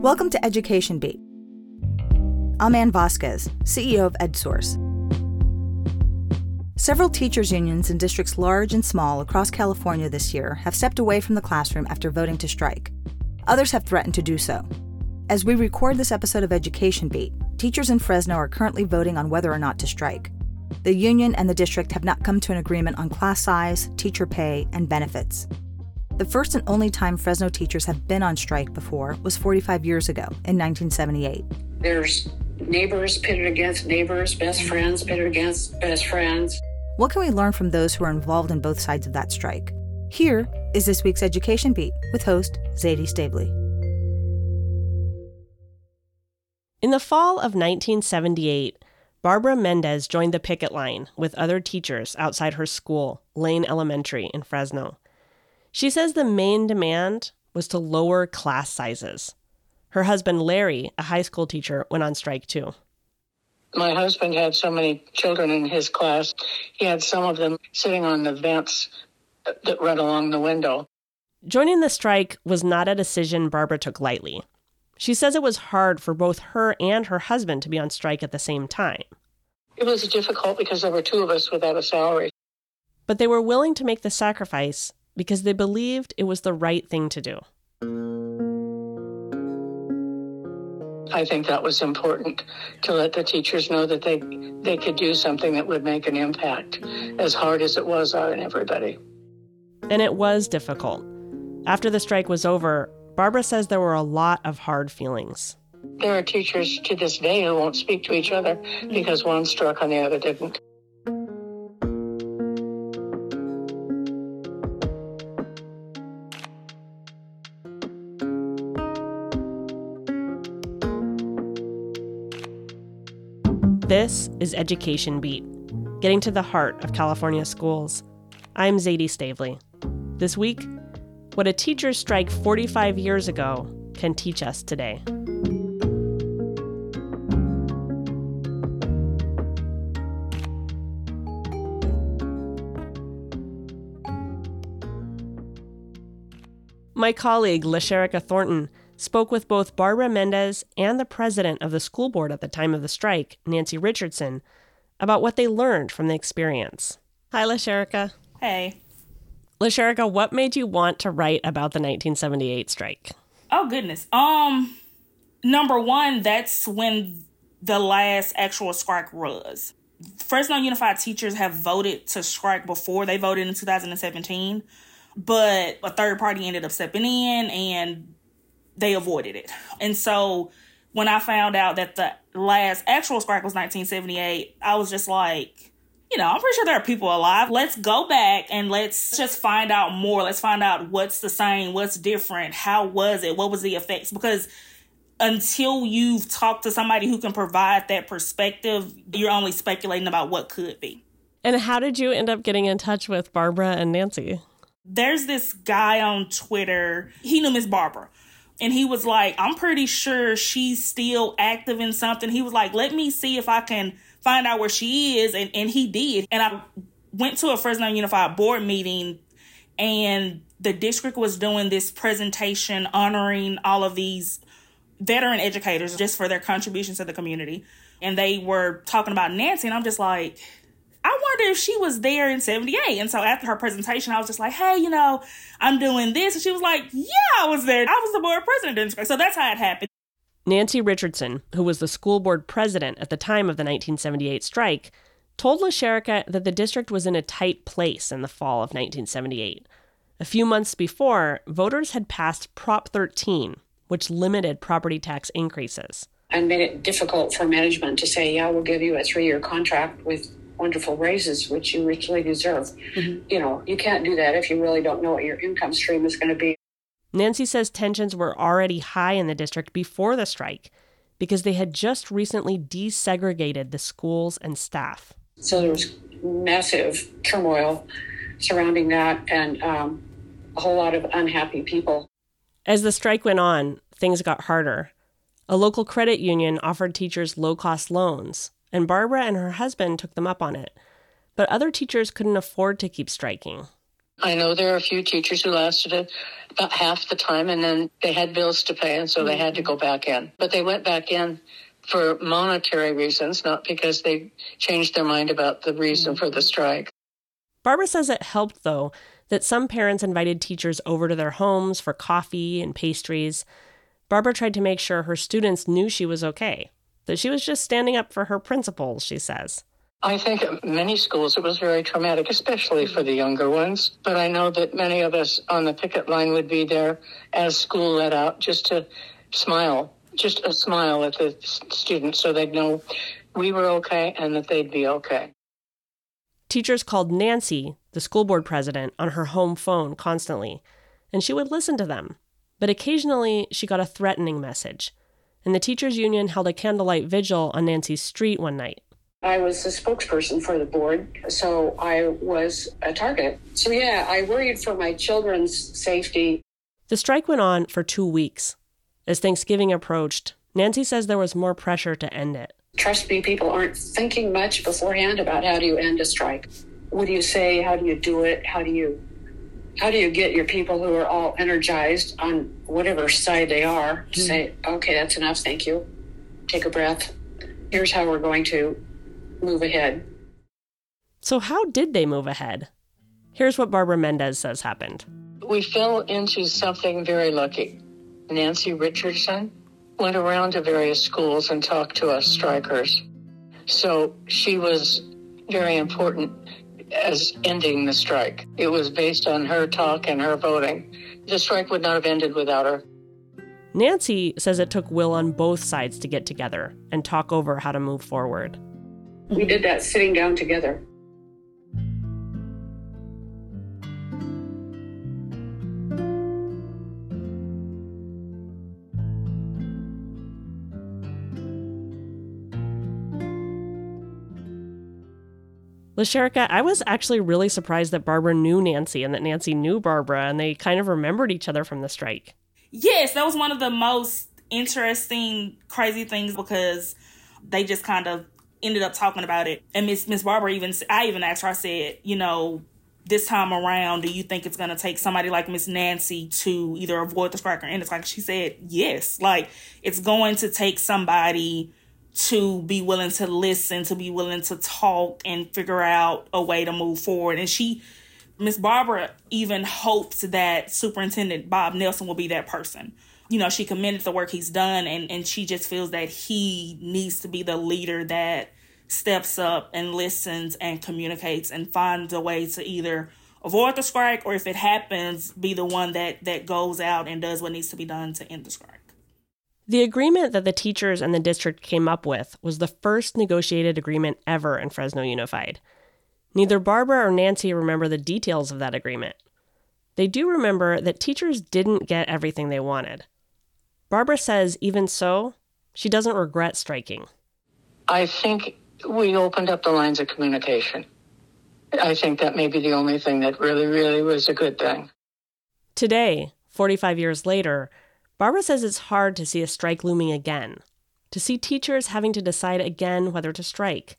Welcome to Education Beat. I'm Ann Vasquez, CEO of EdSource. Several teachers' unions in districts large and small across California this year have stepped away from the classroom after voting to strike. Others have threatened to do so. As we record this episode of Education Beat, teachers in Fresno are currently voting on whether or not to strike. The union and the district have not come to an agreement on class size, teacher pay, and benefits. The first and only time Fresno teachers have been on strike before was 45 years ago in 1978. There's neighbors pitted against neighbors, best friends pitted against best friends. What can we learn from those who are involved in both sides of that strike? Here is this week's Education Beat with host Zaidee Stavely. In the fall of 1978, Barbara Mendes joined the picket line with other teachers outside her school, Lane Elementary in Fresno. She says the main demand was to lower class sizes. Her husband, Larry, a high school teacher, went on strike too. My husband had so many children in his class, he had some of them sitting on the vents that run along the window. Joining the strike was not a decision Barbara took lightly. She says it was hard for both her and her husband to be on strike at the same time. It was difficult because there were two of us without a salary. But they were willing to make the sacrifice because they believed it was the right thing to do. I think that was important to let the teachers know that they they could do something that would make an impact, as hard as it was on everybody. And it was difficult. After the strike was over, Barbara says there were a lot of hard feelings. There are teachers to this day who won't speak to each other because one struck and the other didn't. This is Education Beat, getting to the heart of California schools. I'm Zaidee Stavely. This week, what a teacher's strike 45 years ago can teach us today. My colleague, LaSherica Thornton, spoke with both Barbara Mendes and the president of the school board at the time of the strike, Nancy Richardson, about what they learned from the experience. Hi, LaSherica. Hey. LaSherica, what made you want to write about the 1978 strike? Oh goodness. Um number 1, that's when the last actual strike was. Fresno Unified teachers have voted to strike before. They voted in 2017, but a third party ended up stepping in and they avoided it. And so when I found out that the last actual strike was 1978, I was just like, you know, I'm pretty sure there are people alive. Let's go back and let's just find out more. Let's find out what's the same, what's different, how was it, what was the effects? Because until you've talked to somebody who can provide that perspective, you're only speculating about what could be. And how did you end up getting in touch with Barbara and Nancy? There's this guy on Twitter. He knew Miss Barbara and he was like, I'm pretty sure she's still active in something. He was like, let me see if I can find out where she is. And, and he did. And I went to a Fresno Unified board meeting and the district was doing this presentation honoring all of these veteran educators just for their contributions to the community. And they were talking about Nancy, and I'm just like, I wonder if she was there in 78. And so after her presentation, I was just like, hey, you know, I'm doing this. And she was like, yeah, I was there. I was the board president. So that's how it happened. Nancy Richardson, who was the school board president at the time of the 1978 strike, told LaSherica that the district was in a tight place in the fall of 1978. A few months before, voters had passed Prop 13, which limited property tax increases. And made it difficult for management to say, yeah, we'll give you a three year contract with wonderful raises, which you richly deserve. Mm-hmm. You know, you can't do that if you really don't know what your income stream is going to be. Nancy says tensions were already high in the district before the strike because they had just recently desegregated the schools and staff. So there was massive turmoil surrounding that and um, a whole lot of unhappy people. As the strike went on, things got harder. A local credit union offered teachers low cost loans, and Barbara and her husband took them up on it. But other teachers couldn't afford to keep striking. I know there are a few teachers who lasted it about half the time and then they had bills to pay and so they had to go back in. But they went back in for monetary reasons, not because they changed their mind about the reason for the strike. Barbara says it helped, though, that some parents invited teachers over to their homes for coffee and pastries. Barbara tried to make sure her students knew she was okay, that she was just standing up for her principles, she says. I think at many schools it was very traumatic, especially for the younger ones. But I know that many of us on the picket line would be there as school let out just to smile, just a smile at the students so they'd know we were okay and that they'd be okay. Teachers called Nancy, the school board president, on her home phone constantly, and she would listen to them. But occasionally she got a threatening message. And the teachers' union held a candlelight vigil on Nancy's street one night. I was the spokesperson for the board, so I was a target. So, yeah, I worried for my children's safety. The strike went on for two weeks. As Thanksgiving approached, Nancy says there was more pressure to end it. Trust me, people aren't thinking much beforehand about how do you end a strike. What do you say? How do you do it? How do you how do you get your people who are all energized on whatever side they are to mm-hmm. say, okay, that's enough, thank you. Take a breath. Here's how we're going to move ahead. So, how did they move ahead? Here's what Barbara Mendes says happened. We fell into something very lucky. Nancy Richardson went around to various schools and talked to us strikers. So she was very important as ending the strike. It was based on her talk and her voting. The strike would not have ended without her. Nancy says it took Will on both sides to get together and talk over how to move forward. We did that sitting down together. LaSherica, I was actually really surprised that Barbara knew Nancy and that Nancy knew Barbara and they kind of remembered each other from the strike. Yes, that was one of the most interesting, crazy things because they just kind of ended up talking about it. And Miss Miss Barbara even I even asked her, I said, you know, this time around, do you think it's gonna take somebody like Miss Nancy to either avoid the strike or end the strike? She said, yes. Like it's going to take somebody to be willing to listen, to be willing to talk and figure out a way to move forward. And she Miss Barbara even hopes that Superintendent Bob Nelson will be that person you know, she commended the work he's done and, and she just feels that he needs to be the leader that steps up and listens and communicates and finds a way to either avoid the strike or if it happens, be the one that, that goes out and does what needs to be done to end the strike. The agreement that the teachers and the district came up with was the first negotiated agreement ever in Fresno Unified. Neither Barbara or Nancy remember the details of that agreement. They do remember that teachers didn't get everything they wanted. Barbara says, even so, she doesn't regret striking. I think we opened up the lines of communication. I think that may be the only thing that really, really was a good thing. Today, 45 years later, Barbara says it's hard to see a strike looming again, to see teachers having to decide again whether to strike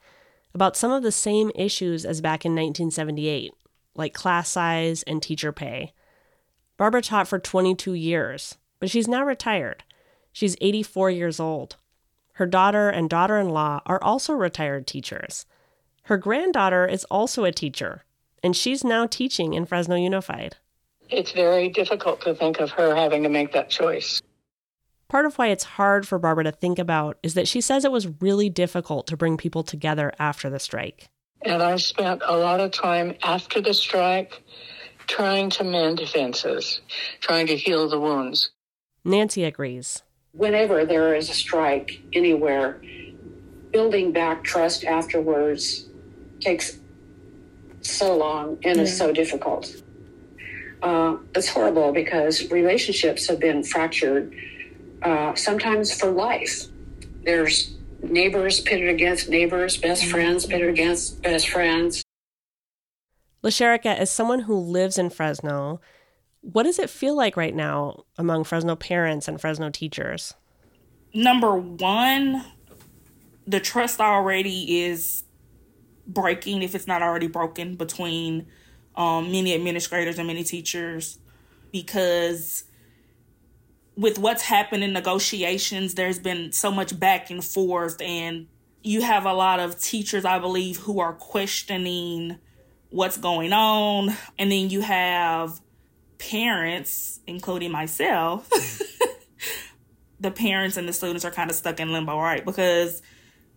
about some of the same issues as back in 1978, like class size and teacher pay. Barbara taught for 22 years, but she's now retired. She's 84 years old. Her daughter and daughter in law are also retired teachers. Her granddaughter is also a teacher, and she's now teaching in Fresno Unified. It's very difficult to think of her having to make that choice. Part of why it's hard for Barbara to think about is that she says it was really difficult to bring people together after the strike. And I spent a lot of time after the strike trying to mend fences, trying to heal the wounds. Nancy agrees. Whenever there is a strike anywhere, building back trust afterwards takes so long and yeah. is so difficult. Uh, it's horrible because relationships have been fractured, uh, sometimes for life. There's neighbors pitted against neighbors, best mm-hmm. friends pitted against best friends. LaSherica, as someone who lives in Fresno, what does it feel like right now among Fresno parents and Fresno teachers? Number one, the trust already is breaking, if it's not already broken, between um, many administrators and many teachers because with what's happened in negotiations, there's been so much back and forth, and you have a lot of teachers, I believe, who are questioning what's going on. And then you have parents, including myself. the parents and the students are kind of stuck in limbo, right? Because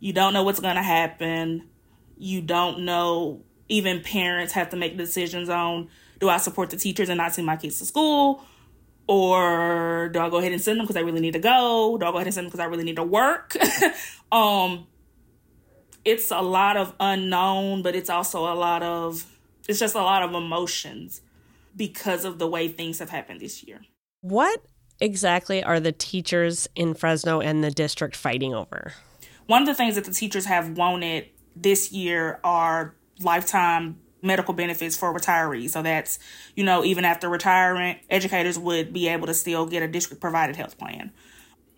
you don't know what's going to happen. You don't know, even parents have to make decisions on do I support the teachers and not send my kids to school? Or do I go ahead and send them because I really need to go? Do I go ahead and send them because I really need to work? um, it's a lot of unknown, but it's also a lot of, it's just a lot of emotions because of the way things have happened this year. What exactly are the teachers in Fresno and the district fighting over? One of the things that the teachers have wanted this year are lifetime medical benefits for retirees. So that's, you know, even after retirement, educators would be able to still get a district provided health plan.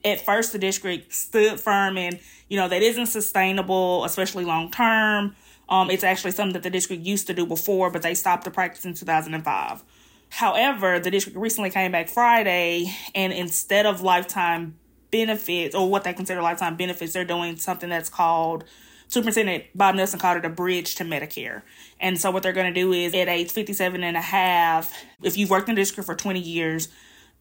At first, the district stood firm and, you know, that isn't sustainable, especially long term. Um, it's actually something that the district used to do before, but they stopped the practice in 2005. However, the district recently came back Friday, and instead of lifetime benefits or what they consider lifetime benefits, they're doing something that's called Superintendent Bob Nelson called it a bridge to Medicare. And so what they're going to do is at age 57 and a half, if you've worked in the district for 20 years,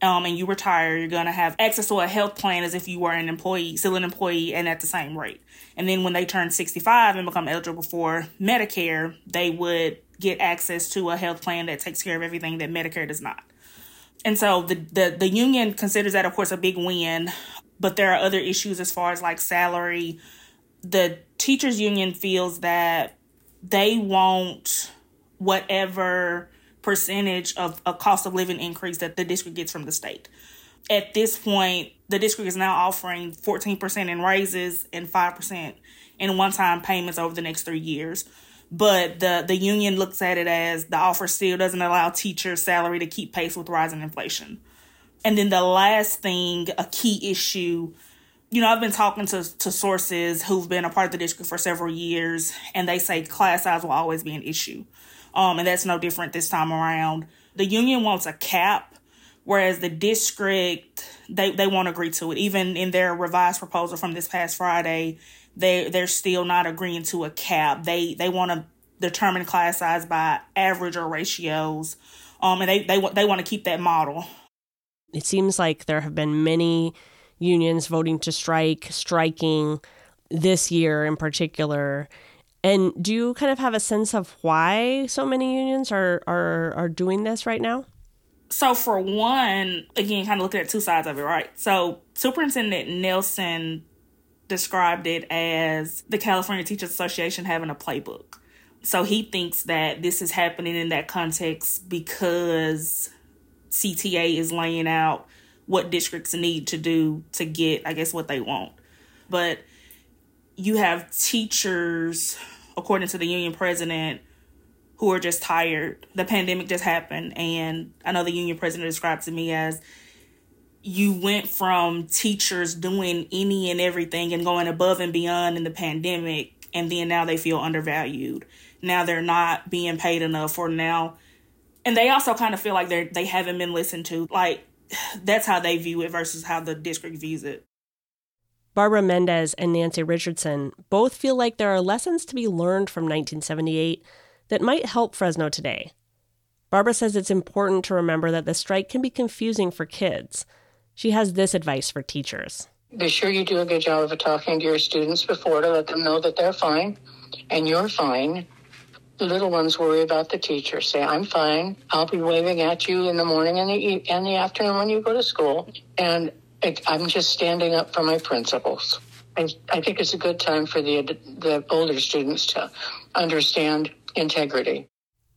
um, and you retire, you're going to have access to a health plan as if you were an employee, still an employee, and at the same rate. And then when they turn 65 and become eligible for Medicare, they would get access to a health plan that takes care of everything that Medicare does not. And so the, the, the union considers that, of course, a big win, but there are other issues as far as like salary. The teachers union feels that they want whatever percentage of a cost of living increase that the district gets from the state. At this point, the district is now offering 14% in raises and 5% in one time payments over the next three years but the the union looks at it as the offer still doesn't allow teachers' salary to keep pace with rising inflation. And then the last thing, a key issue, you know, I've been talking to to sources who've been a part of the district for several years, and they say class size will always be an issue, um, and that's no different this time around. The union wants a cap, whereas the district they they won't agree to it. Even in their revised proposal from this past Friday, they they're still not agreeing to a cap. They they want to determine class size by average or ratios, um, and they they they want to keep that model. It seems like there have been many unions voting to strike, striking this year in particular. And do you kind of have a sense of why so many unions are are are doing this right now? So for one, again, kind of looking at two sides of it, right? So Superintendent Nelson described it as the California Teachers Association having a playbook. So he thinks that this is happening in that context because CTA is laying out what districts need to do to get, I guess, what they want. But you have teachers, according to the union president, who are just tired. The pandemic just happened, and I know the union president described to me as you went from teachers doing any and everything and going above and beyond in the pandemic and then now they feel undervalued now they're not being paid enough or now and they also kind of feel like they're they haven't been listened to like that's how they view it versus how the district views it. Barbara Mendes and nancy richardson both feel like there are lessons to be learned from 1978 that might help fresno today. Barbara says it's important to remember that the strike can be confusing for kids. She has this advice for teachers. Be sure you do a good job of talking to your students before to let them know that they're fine and you're fine. Little ones worry about the teacher. Say, I'm fine. I'll be waving at you in the morning and the, and the afternoon when you go to school. And it, I'm just standing up for my principles. I, I think it's a good time for the, the older students to understand integrity.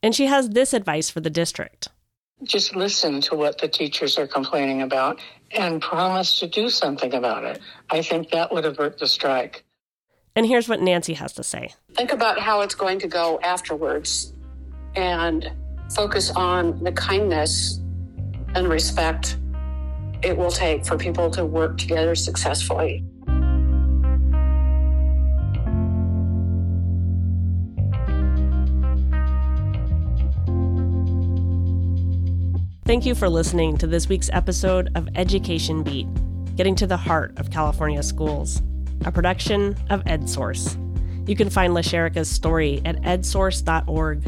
And she has this advice for the district just listen to what the teachers are complaining about and promise to do something about it. I think that would avert the strike. And here's what Nancy has to say Think about how it's going to go afterwards and focus on the kindness and respect it will take for people to work together successfully. Thank you for listening to this week's episode of Education Beat, getting to the heart of California schools, a production of EdSource. You can find LaSherica's story at edsource.org.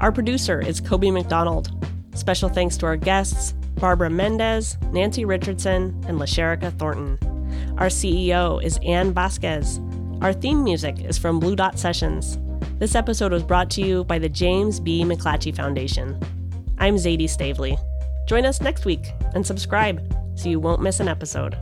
Our producer is Coby McDonald. Special thanks to our guests, Barbara Mendes, Nancy Richardson, and LaSherica Thornton. Our CEO is Ann Vasquez. Our theme music is from Blue Dot Sessions. This episode was brought to you by the James B. McClatchy Foundation. I'm Zaidee Stavely. Join us next week and subscribe so you won't miss an episode.